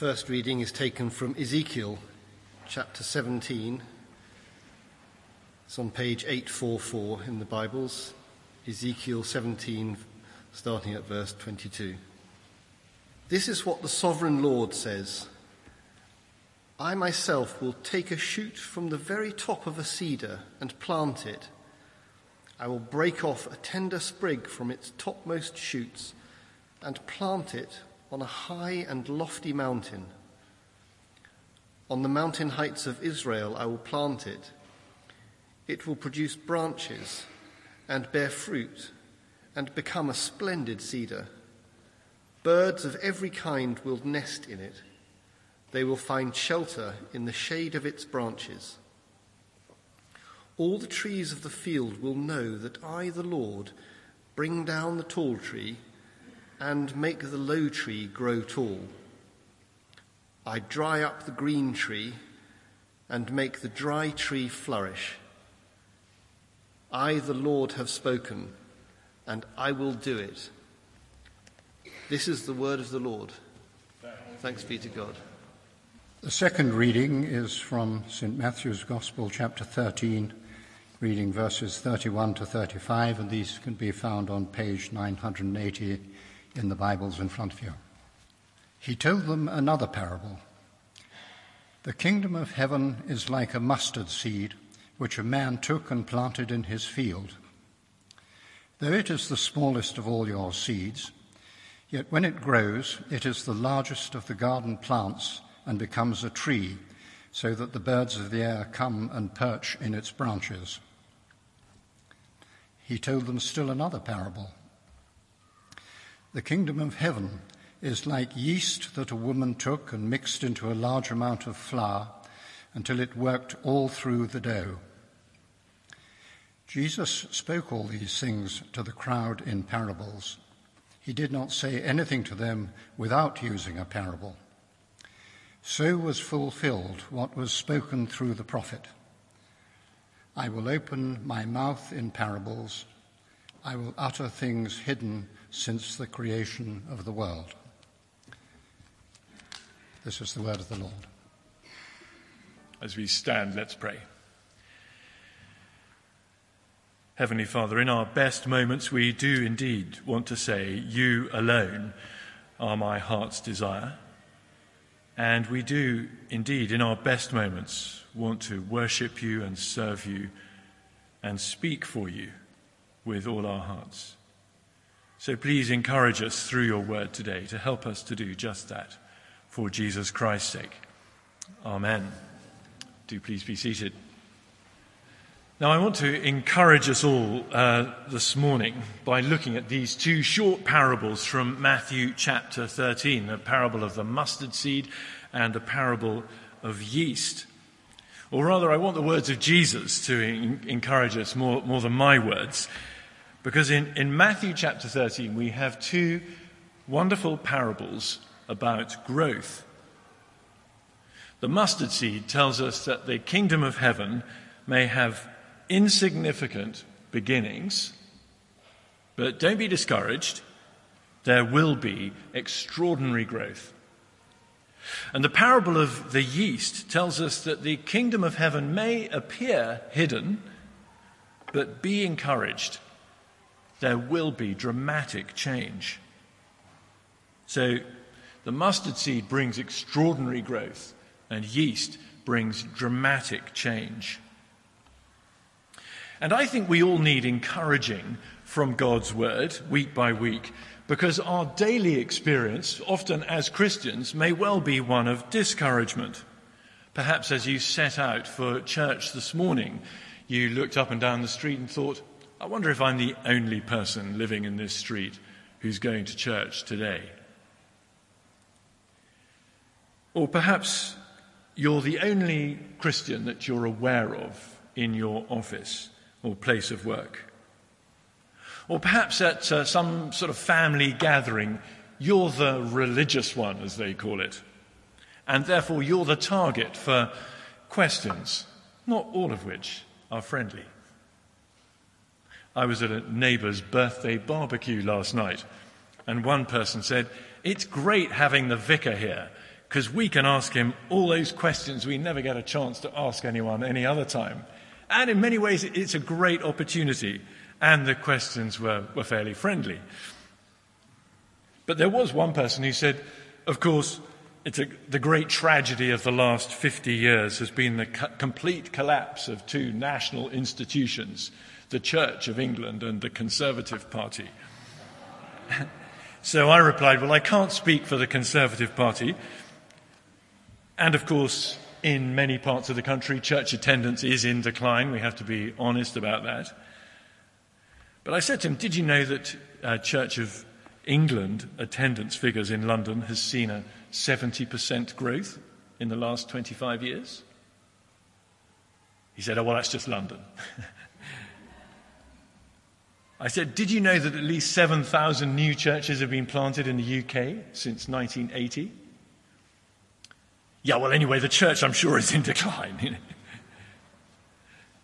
first reading is taken from Ezekiel chapter 17. It's on page 844 in the Bibles. Ezekiel 17, starting at verse 22. This is what the sovereign Lord says I myself will take a shoot from the very top of a cedar and plant it. I will break off a tender sprig from its topmost shoots and plant it on a high and lofty mountain. On the mountain heights of Israel I will plant it. It will produce branches and bear fruit and become a splendid cedar. Birds of every kind will nest in it. They will find shelter in the shade of its branches. All the trees of the field will know that I, the Lord, bring down the tall tree and make the low tree grow tall. I dry up the green tree and make the dry tree flourish. I, the Lord, have spoken, and I will do it. This is the word of the Lord. Thanks be to God. The second reading is from St. Matthew's Gospel, chapter 13, reading verses 31 to 35, and these can be found on page 980 in the Bibles in front of you. He told them another parable. The kingdom of heaven is like a mustard seed, which a man took and planted in his field. Though it is the smallest of all your seeds, yet when it grows, it is the largest of the garden plants and becomes a tree, so that the birds of the air come and perch in its branches. He told them still another parable. The kingdom of heaven is like yeast that a woman took and mixed into a large amount of flour until it worked all through the dough. Jesus spoke all these things to the crowd in parables. He did not say anything to them without using a parable. So was fulfilled what was spoken through the prophet. I will open my mouth in parables. I will utter things hidden since the creation of the world. This is the word of the Lord. As we stand, let's pray. Heavenly Father, in our best moments, we do indeed want to say, You alone are my heart's desire. And we do indeed, in our best moments, want to worship you and serve you and speak for you with all our hearts. So please encourage us through your word today to help us to do just that for Jesus Christ's sake. Amen. Do please be seated. Now, I want to encourage us all uh, this morning by looking at these two short parables from Matthew chapter 13 the parable of the mustard seed and the parable of yeast. Or rather, I want the words of Jesus to encourage us more, more than my words. Because in, in Matthew chapter 13, we have two wonderful parables about growth. The mustard seed tells us that the kingdom of heaven may have insignificant beginnings, but don't be discouraged. There will be extraordinary growth. And the parable of the yeast tells us that the kingdom of heaven may appear hidden, but be encouraged there will be dramatic change. So, the mustard seed brings extraordinary growth, and yeast brings dramatic change. And I think we all need encouraging from God's word week by week because our daily experience, often as Christians, may well be one of discouragement. Perhaps as you set out for church this morning, you looked up and down the street and thought, I wonder if I'm the only person living in this street who's going to church today. Or perhaps you're the only Christian that you're aware of in your office or place of work. Or perhaps at uh, some sort of family gathering, you're the religious one, as they call it. And therefore, you're the target for questions, not all of which are friendly. I was at a neighbour's birthday barbecue last night, and one person said, It's great having the vicar here because we can ask him all those questions we never get a chance to ask anyone any other time. And in many ways, it's a great opportunity, and the questions were, were fairly friendly. But there was one person who said, Of course, a, the great tragedy of the last 50 years has been the co- complete collapse of two national institutions, the Church of England and the Conservative Party. so I replied, Well, I can't speak for the Conservative Party. And of course, in many parts of the country, church attendance is in decline. We have to be honest about that. But I said to him, Did you know that uh, Church of England attendance figures in London has seen a 70% growth in the last 25 years? He said, Oh, well, that's just London. I said, Did you know that at least 7,000 new churches have been planted in the UK since 1980? Yeah, well, anyway, the church, I'm sure, is in decline.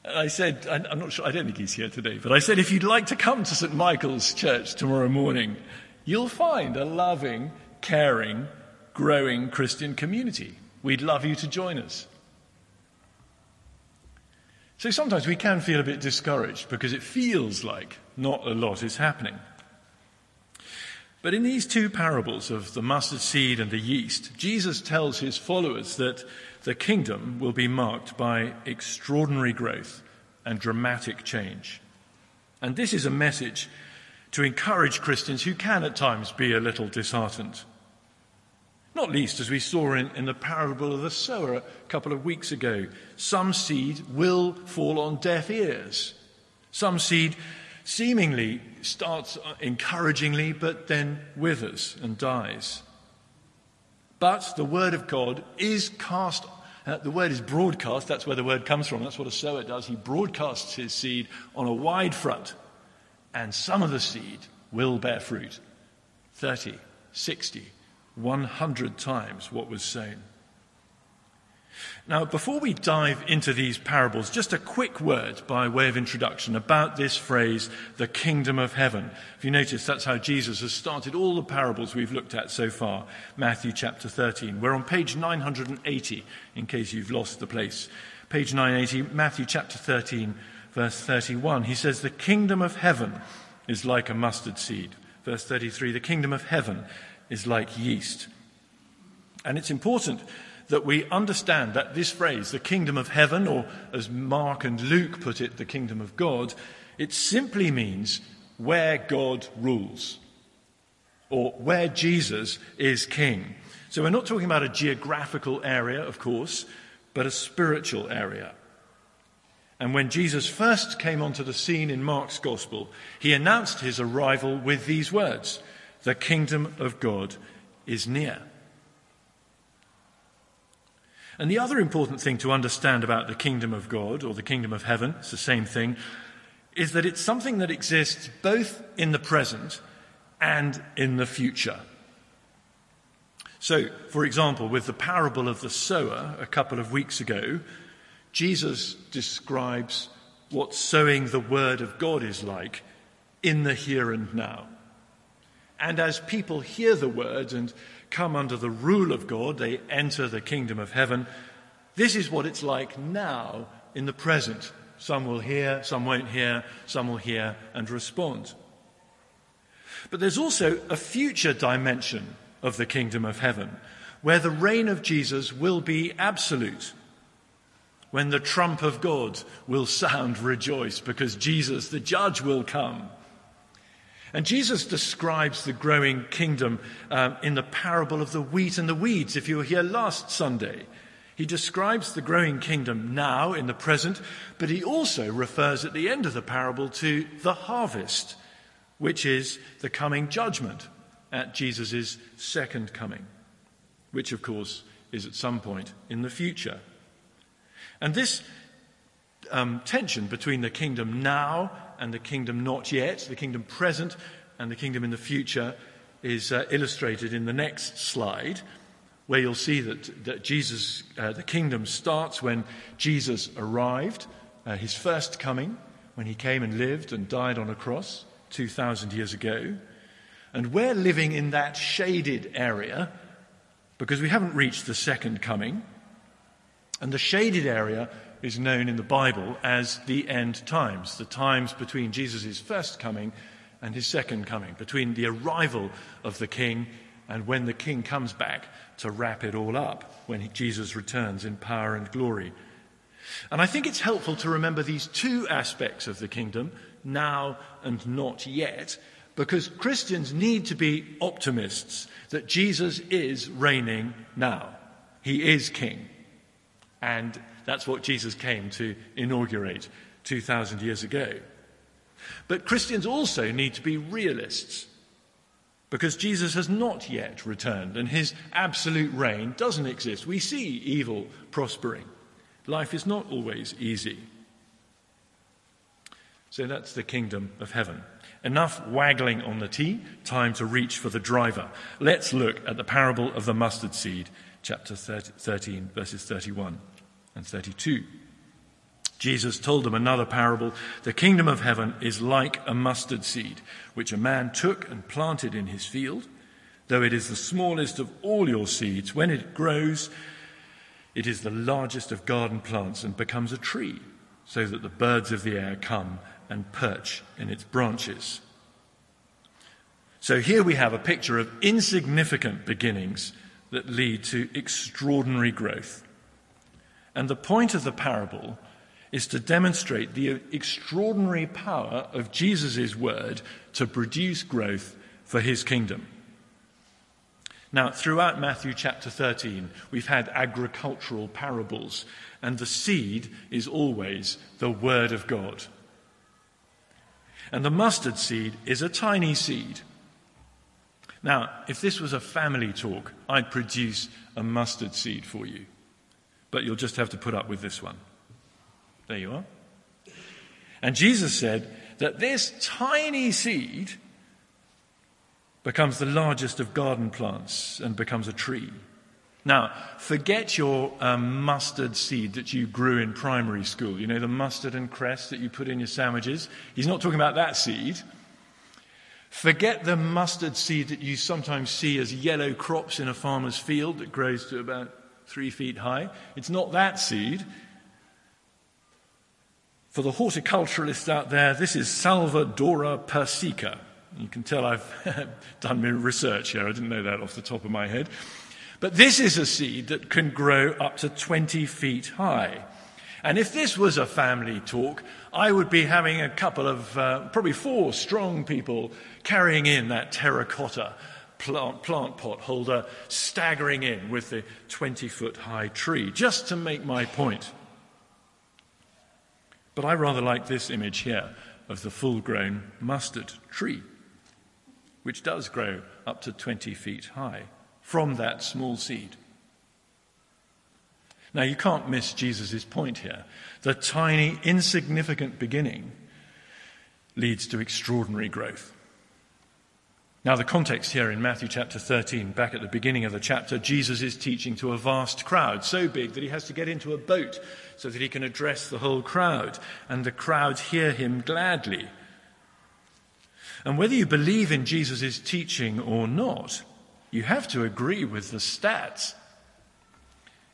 I said, I'm not sure, I don't think he's here today, but I said, if you'd like to come to St. Michael's Church tomorrow morning, you'll find a loving, caring, growing Christian community. We'd love you to join us. So sometimes we can feel a bit discouraged because it feels like not a lot is happening. But in these two parables of the mustard seed and the yeast, Jesus tells his followers that the kingdom will be marked by extraordinary growth and dramatic change. And this is a message to encourage Christians who can at times be a little disheartened. Not least, as we saw in, in, the parable of the sower a couple of weeks ago, some seed will fall on deaf ears. Some seed seemingly starts encouragingly, but then withers and dies. But the word of God is cast, uh, the word is broadcast. That's where the word comes from. That's what a sower does. He broadcasts his seed on a wide front and some of the seed will bear fruit 30, 60, 100 times what was sown. Now, before we dive into these parables, just a quick word by way of introduction about this phrase, the kingdom of heaven. If you notice, that's how Jesus has started all the parables we've looked at so far, Matthew chapter 13. We're on page 980, in case you've lost the place. Page 980, Matthew chapter 13, verse 31. He says, The kingdom of heaven is like a mustard seed. Verse 33, the kingdom of heaven is like yeast. And it's important that we understand that this phrase, the kingdom of heaven, or as Mark and Luke put it, the kingdom of God, it simply means where God rules, or where Jesus is king. So we're not talking about a geographical area, of course, but a spiritual area. And when Jesus first came onto the scene in Mark's Gospel, he announced his arrival with these words The kingdom of God is near. And the other important thing to understand about the kingdom of God, or the kingdom of heaven, it's the same thing, is that it's something that exists both in the present and in the future. So, for example, with the parable of the sower a couple of weeks ago, Jesus describes what sowing the word of God is like in the here and now. And as people hear the word and come under the rule of God, they enter the kingdom of heaven. This is what it's like now in the present. Some will hear, some won't hear, some will hear and respond. But there's also a future dimension of the kingdom of heaven where the reign of Jesus will be absolute when the trump of God will sound, rejoice, because Jesus, the judge, will come. And Jesus describes the growing kingdom um, in the parable of the wheat and the weeds. If you were here last Sunday, he describes the growing kingdom now in the present, but he also refers at the end of the parable to the harvest, which is the coming judgment at Jesus' second coming, which, of course, is at some point in the future. And this um, tension between the kingdom now and the kingdom not yet, the kingdom present and the kingdom in the future, is uh, illustrated in the next slide, where you'll see that, that Jesus, uh, the kingdom starts when Jesus arrived, uh, his first coming, when he came and lived and died on a cross 2,000 years ago. And we're living in that shaded area because we haven't reached the second coming. And the shaded area is known in the Bible as the end times, the times between Jesus' first coming and his second coming, between the arrival of the king and when the king comes back to wrap it all up, when he, Jesus returns in power and glory. And I think it's helpful to remember these two aspects of the kingdom, now and not yet, because Christians need to be optimists that Jesus is reigning now. He is king. And that's what Jesus came to inaugurate 2,000 years ago. But Christians also need to be realists because Jesus has not yet returned and his absolute reign doesn't exist. We see evil prospering. Life is not always easy. So that's the kingdom of heaven. Enough waggling on the T, time to reach for the driver. Let's look at the parable of the mustard seed, chapter 13, verses 31 and 32. Jesus told them another parable. The kingdom of heaven is like a mustard seed, which a man took and planted in his field. Though it is the smallest of all your seeds, when it grows, it is the largest of garden plants and becomes a tree, so that the birds of the air come and perch in its branches. So here we have a picture of insignificant beginnings that lead to extraordinary growth. And the point of the parable is to demonstrate the extraordinary power of Jesus' word to produce growth for his kingdom. Now, throughout Matthew chapter 13, we've had agricultural parables, and the seed is always the word of God. And the mustard seed is a tiny seed. Now, if this was a family talk, I'd produce a mustard seed for you but you'll just have to put up with this one. There you are. And Jesus said that this tiny seed becomes the largest of garden plants and becomes a tree. Now, forget your um, mustard seed that you grew in primary school. You know, the mustard and cress that you put in your sandwiches. He's not talking about that seed. Forget the mustard seed that you sometimes see as yellow crops in a farmer's field that grows to about three feet high. It's not that seed. For the horticulturalists out there, this is Salvadora persica. You can tell I've done my research here. I didn't know that off the top of my head. But this is a seed that can grow up to 20 feet high. And if this was a family talk, I would be having a couple of, uh, probably four strong people carrying in that terracotta plant, plant pot holder staggering in with the 20 foot high tree, just to make my point. But I rather like this image here of the full grown mustard tree, which does grow up to 20 feet high from that small seed. Now, you can't miss Jesus' point here. The tiny, insignificant beginning leads to extraordinary growth. Now, the context here in Matthew chapter 13, back at the beginning of the chapter, Jesus is teaching to a vast crowd, so big that he has to get into a boat so that he can address the whole crowd, and the crowd hear him gladly. And whether you believe in Jesus' teaching or not, you have to agree with the stats.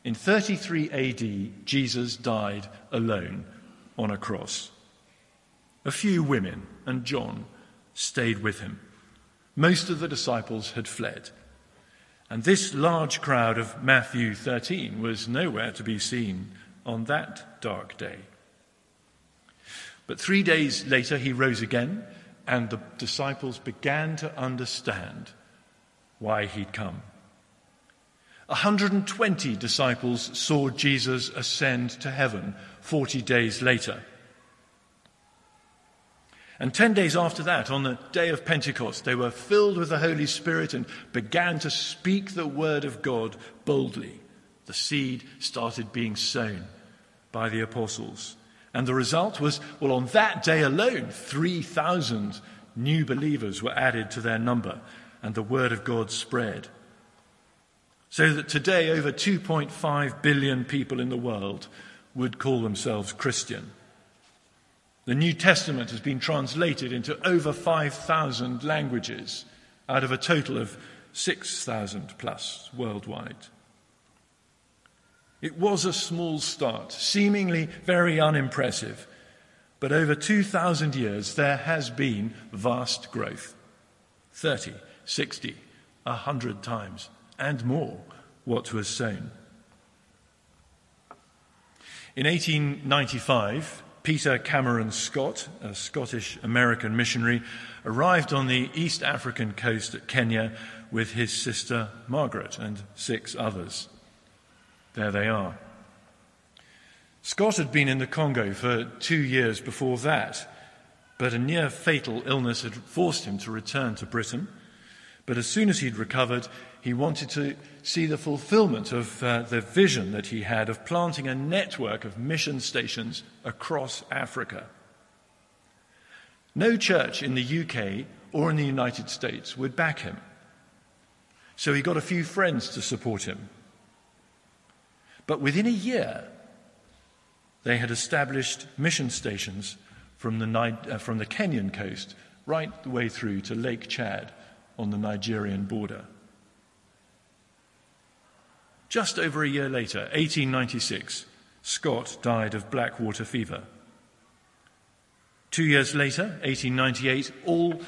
In 33 AD, Jesus died alone on a cross. A few women and John stayed with him. Most of the disciples had fled. And this large crowd of Matthew 13 was nowhere to be seen on that dark day. But three days later, he rose again, and the disciples began to understand why he'd come. 120 disciples saw Jesus ascend to heaven 40 days later. And 10 days after that, on the day of Pentecost, they were filled with the Holy Spirit and began to speak the word of God boldly. The seed started being sown by the apostles. And the result was, well, on that day alone, 3,000 new believers were added to their number, and the word of God spread. So that today, over 2.5 billion people in the world would call themselves Christian. The New Testament has been translated into over 5,000 languages out of a total of 6,000 plus worldwide. It was a small start, seemingly very unimpressive, but over 2,000 years there has been vast growth 30, 60, 100 times, and more what was sown. In 1895, Peter Cameron Scott, a Scottish American missionary, arrived on the East African coast at Kenya with his sister Margaret and six others. There they are. Scott had been in the Congo for two years before that, but a near fatal illness had forced him to return to Britain. But as soon as he'd recovered, he wanted to see the fulfillment of uh, the vision that he had of planting a network of mission stations across Africa. No church in the UK or in the United States would back him. So he got a few friends to support him. But within a year, they had established mission stations from the, uh, from the Kenyan coast right the way through to Lake Chad on the Nigerian border. Just over a year later, 1896, Scott died of blackwater fever. Two years later, 1898, all,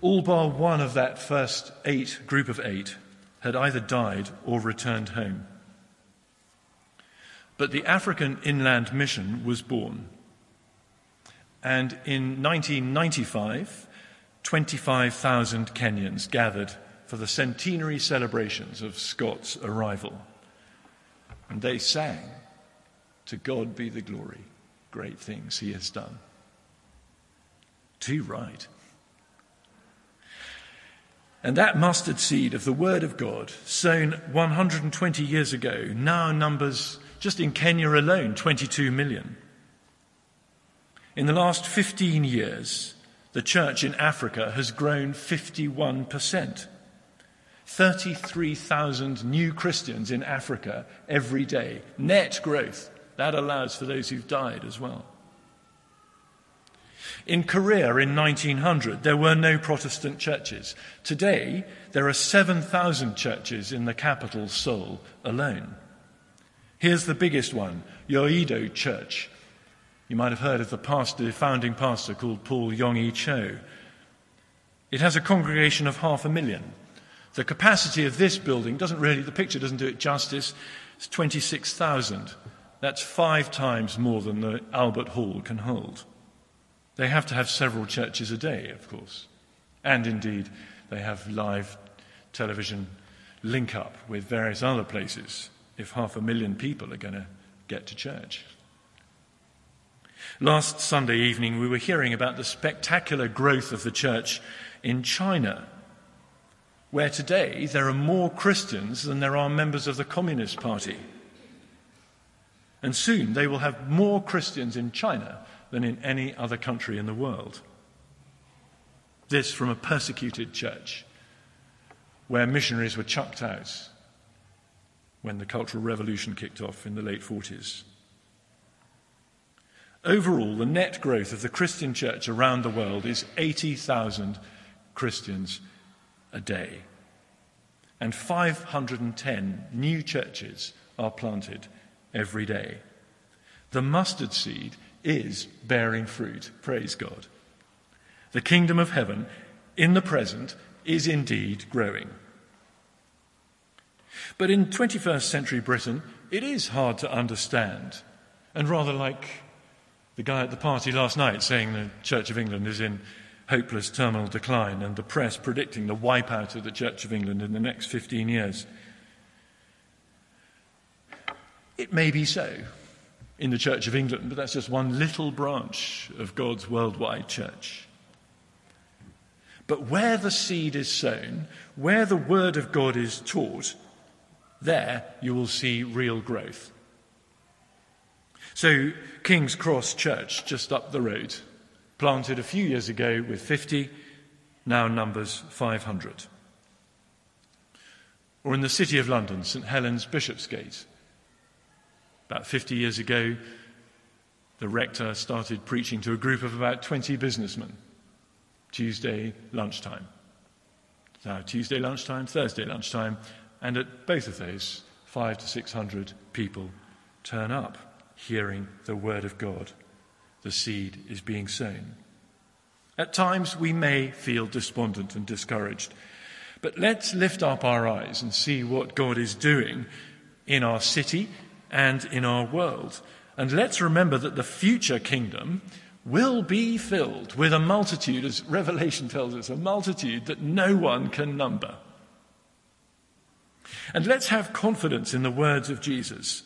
all bar one of that first eight, group of eight, had either died or returned home. But the African Inland Mission was born. And in 1995, 25,000 Kenyans gathered for the centenary celebrations of Scott's arrival. And they sang, To God be the glory, great things he has done. Too right. And that mustard seed of the Word of God, sown 120 years ago, now numbers, just in Kenya alone, 22 million. In the last 15 years, the church in Africa has grown 51%. 33,000 new Christians in Africa every day. Net growth. That allows for those who've died as well. In Korea in 1900, there were no Protestant churches. Today, there are 7,000 churches in the capital, Seoul, alone. Here's the biggest one, Yoido Church. You might have heard of the pastor, the founding pastor called Paul Yonggi Cho. It has a congregation of half a million. The capacity of this building doesn't really, the picture doesn't do it justice. It's 26,000. That's five times more than the Albert Hall can hold. They have to have several churches a day, of course. And indeed, they have live television link up with various other places if half a million people are going to get to church. Last Sunday evening, we were hearing about the spectacular growth of the church in China where today there are more Christians than there are members of the Communist Party. And soon they will have more Christians in China than in any other country in the world. This from a persecuted church where missionaries were chucked out when the Cultural Revolution kicked off in the late 40s. Overall, the net growth of the Christian church around the world is 80,000 Christians a day. And 510 new churches are planted every day. The mustard seed is bearing fruit. Praise God. The kingdom of heaven in the present is indeed growing. But in 21st century Britain, it is hard to understand. And rather like the guy at the party last night saying the Church of England is in hopeless terminal decline and the press predicting the wipeout of the Church of England in the next 15 years. It may be so in the Church of England, but that's just one little branch of God's worldwide church. But where the seed is sown, where the Word of God is taught, there you will see real growth. So, King's Cross Church, just up the road, planted a few years ago with 50, now numbers 500. Or in the City of London, St Helens Bishopsgate. About 50 years ago, the rector started preaching to a group of about 20 businessmen, Tuesday lunchtime. So Tuesday lunchtime, Thursday lunchtime, and at both of those, five to six hundred people turn up hearing the word of God. The seed is being sown. At times we may feel despondent and discouraged, but let's lift up our eyes and see what God is doing in our city and in our world. And let's remember that the future kingdom will be filled with a multitude, as Revelation tells us, a multitude that no one can number. And let's have confidence in the words of Jesus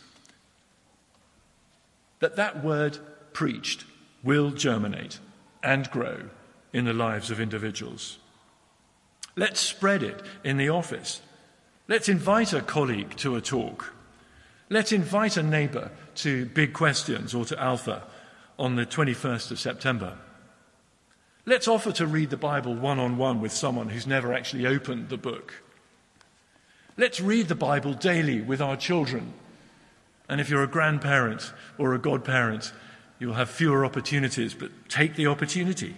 that that word preached will germinate and grow in the lives of individuals. Let's spread it in the office. Let's invite a colleague to a talk. Let's invite a neighbour to Big Questions or to Alpha on the 21st of September. Let's offer to read the Bible one on one with someone who's never actually opened the book. Let's read the Bible daily with our children. And if you're a grandparent or a godparent, you'll have fewer opportunities, but take the opportunity.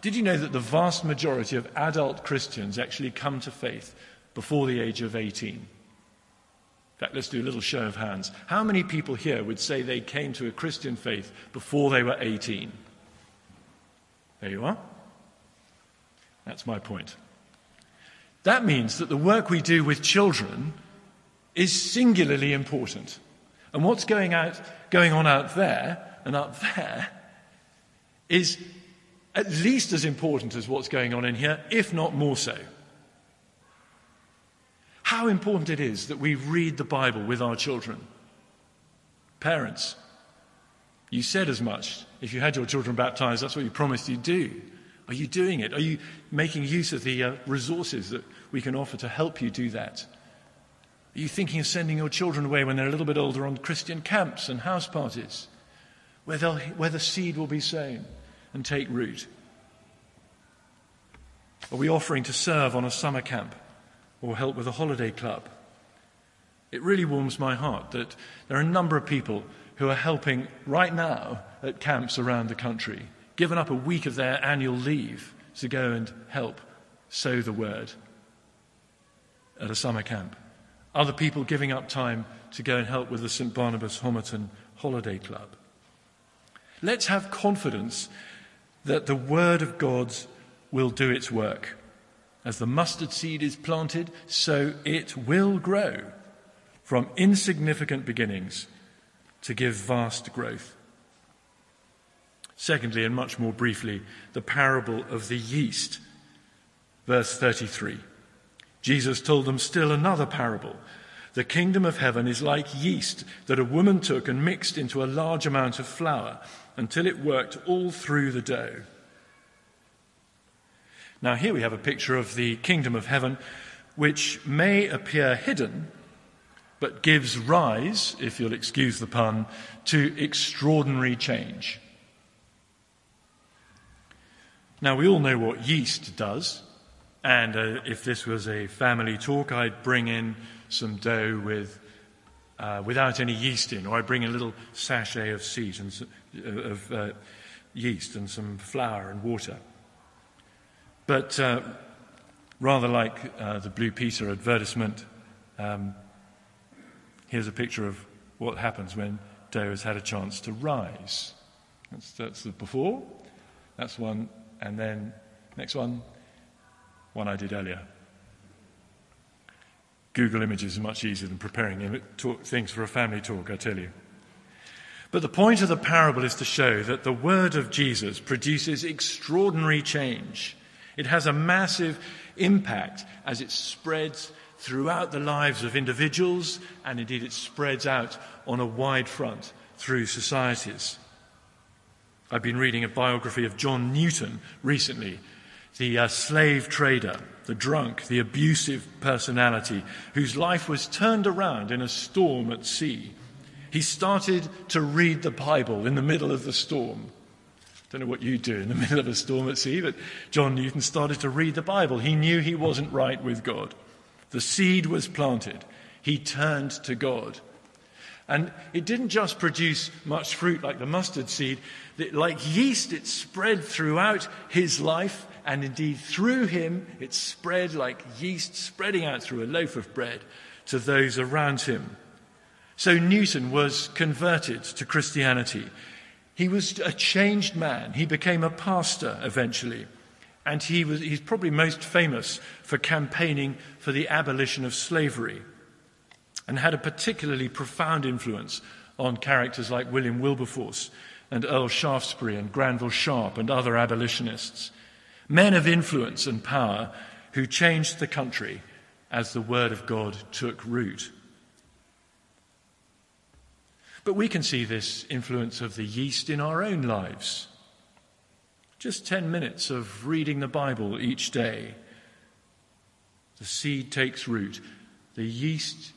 Did you know that the vast majority of adult Christians actually come to faith before the age of 18? In fact, let's do a little show of hands. How many people here would say they came to a Christian faith before they were 18? There you are. That's my point. That means that the work we do with children is singularly important. And what's going, out, going on out there and up there is at least as important as what's going on in here, if not more so. How important it is that we read the Bible with our children. Parents, you said as much. If you had your children baptized, that's what you promised you'd do. Are you doing it? Are you making use of the uh, resources that we can offer to help you do that? Are you thinking of sending your children away when they're a little bit older on Christian camps and house parties where, where the seed will be sown and take root? Are we offering to serve on a summer camp or help with a holiday club? It really warms my heart that there are a number of people who are helping right now at camps around the country, given up a week of their annual leave to go and help sow the word at a summer camp. Other people giving up time to go and help with the St. Barnabas Homerton Holiday Club. Let's have confidence that the Word of God will do its work. As the mustard seed is planted, so it will grow from insignificant beginnings to give vast growth. Secondly, and much more briefly, the parable of the yeast. Verse 33. Jesus told them still another parable. The kingdom of heaven is like yeast that a woman took and mixed into a large amount of flour until it worked all through the dough. Now, here we have a picture of the kingdom of heaven, which may appear hidden, but gives rise, if you'll excuse the pun, to extraordinary change. Now, we all know what yeast does. And uh, if this was a family talk, I'd bring in some dough with, uh, without any yeast in, or I'd bring a little sachet of seed and uh, of uh, yeast and some flour and water. But uh, rather like uh, the Blue Peter advertisement, um, here's a picture of what happens when dough has had a chance to rise. That's, that's the before. That's one, and then next one one I did earlier. Google Images is much easier than preparing things for a family talk, I tell you. But the point of the parable is to show that the word of Jesus produces extraordinary change. It has a massive impact as it spreads throughout the lives of individuals, and indeed it spreads out on a wide front through societies. I've been reading a biography of John Newton recently, the uh, slave trader, the drunk, the abusive personality whose life was turned around in a storm at sea. He started to read the Bible in the middle of the storm. I don't know what you do in the middle of a storm at sea, but John Newton started to read the Bible. He knew he wasn't right with God. The seed was planted. He turned to God. And it didn't just produce much fruit like the mustard seed. Like yeast, it spread throughout his life and indeed through him it spread like yeast spreading out through a loaf of bread to those around him. So Newton was converted to Christianity. He was a changed man. He became a pastor eventually. And he was, he's probably most famous for campaigning for the abolition of slavery and had a particularly profound influence on characters like William Wilberforce and Earl Shaftesbury and Granville Sharp and other abolitionists. Men of influence and power who changed the country as the Word of God took root. But we can see this influence of the yeast in our own lives. Just 10 minutes of reading the Bible each day. The seed takes root. The yeast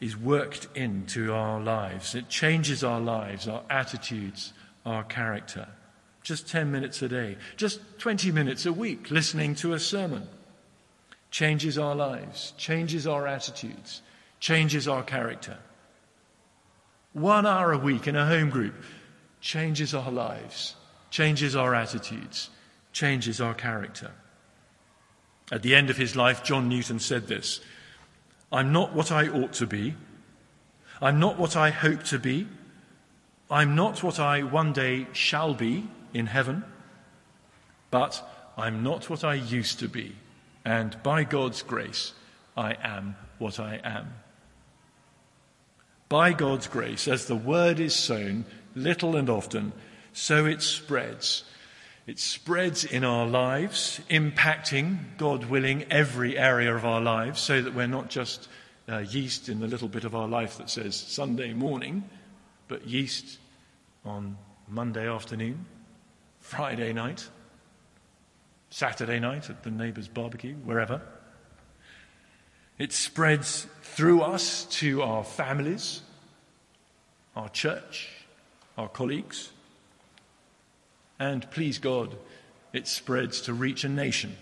is worked into our lives. It changes our lives, our attitudes, our character. Just 10 minutes a day, just 20 minutes a week listening to a sermon changes our lives, changes our attitudes, changes our character. One hour a week in a home group changes our lives, changes our attitudes, changes our character. At the end of his life, John Newton said this I'm not what I ought to be. I'm not what I hope to be. I'm not what I one day shall be in heaven. But I'm not what I used to be. And by God's grace, I am what I am by God's grace, as the word is sown, little and often, so it spreads. It spreads in our lives, impacting, God willing, every area of our lives, so that we're not just uh, yeast in the little bit of our life that says Sunday morning, but yeast on Monday afternoon, Friday night, Saturday night at the neighbour's barbecue, wherever. It spreads through us to our families, our church, our colleagues, and please God, it spreads to reach a nation.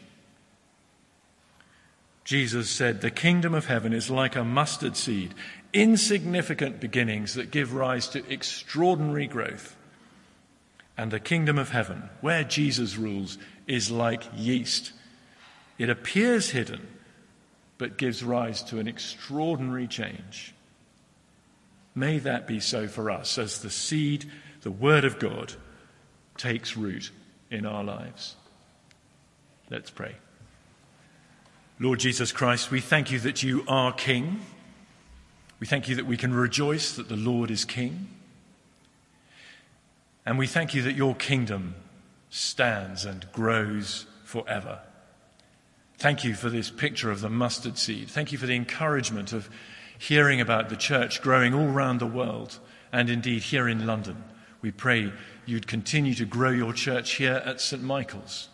Jesus said, The kingdom of heaven is like a mustard seed, insignificant beginnings that give rise to extraordinary growth. And the kingdom of heaven, where Jesus rules, is like yeast. It appears hidden but gives rise to an extraordinary change. May that be so for us as the seed, the Word of God, takes root in our lives. Let's pray. Lord Jesus Christ, we thank you that you are King. We thank you that we can rejoice that the Lord is King. And we thank you that your kingdom stands and grows forever. Thank you for this picture of the mustard seed. Thank you for the encouragement of hearing about the church growing all around the world and indeed here in London. We pray you'd continue to grow your church here at St. Michael's.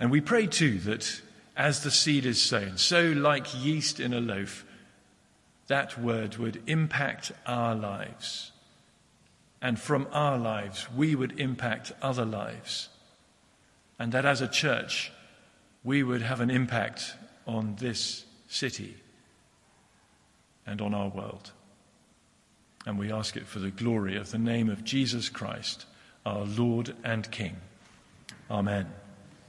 And we pray too that as the seed is sown, so like yeast in a loaf, that word would impact our lives. And from our lives, we would impact other lives. And that as a church, we would have an impact on this city and on our world. And we ask it for the glory of the name of Jesus Christ, our Lord and King. Amen.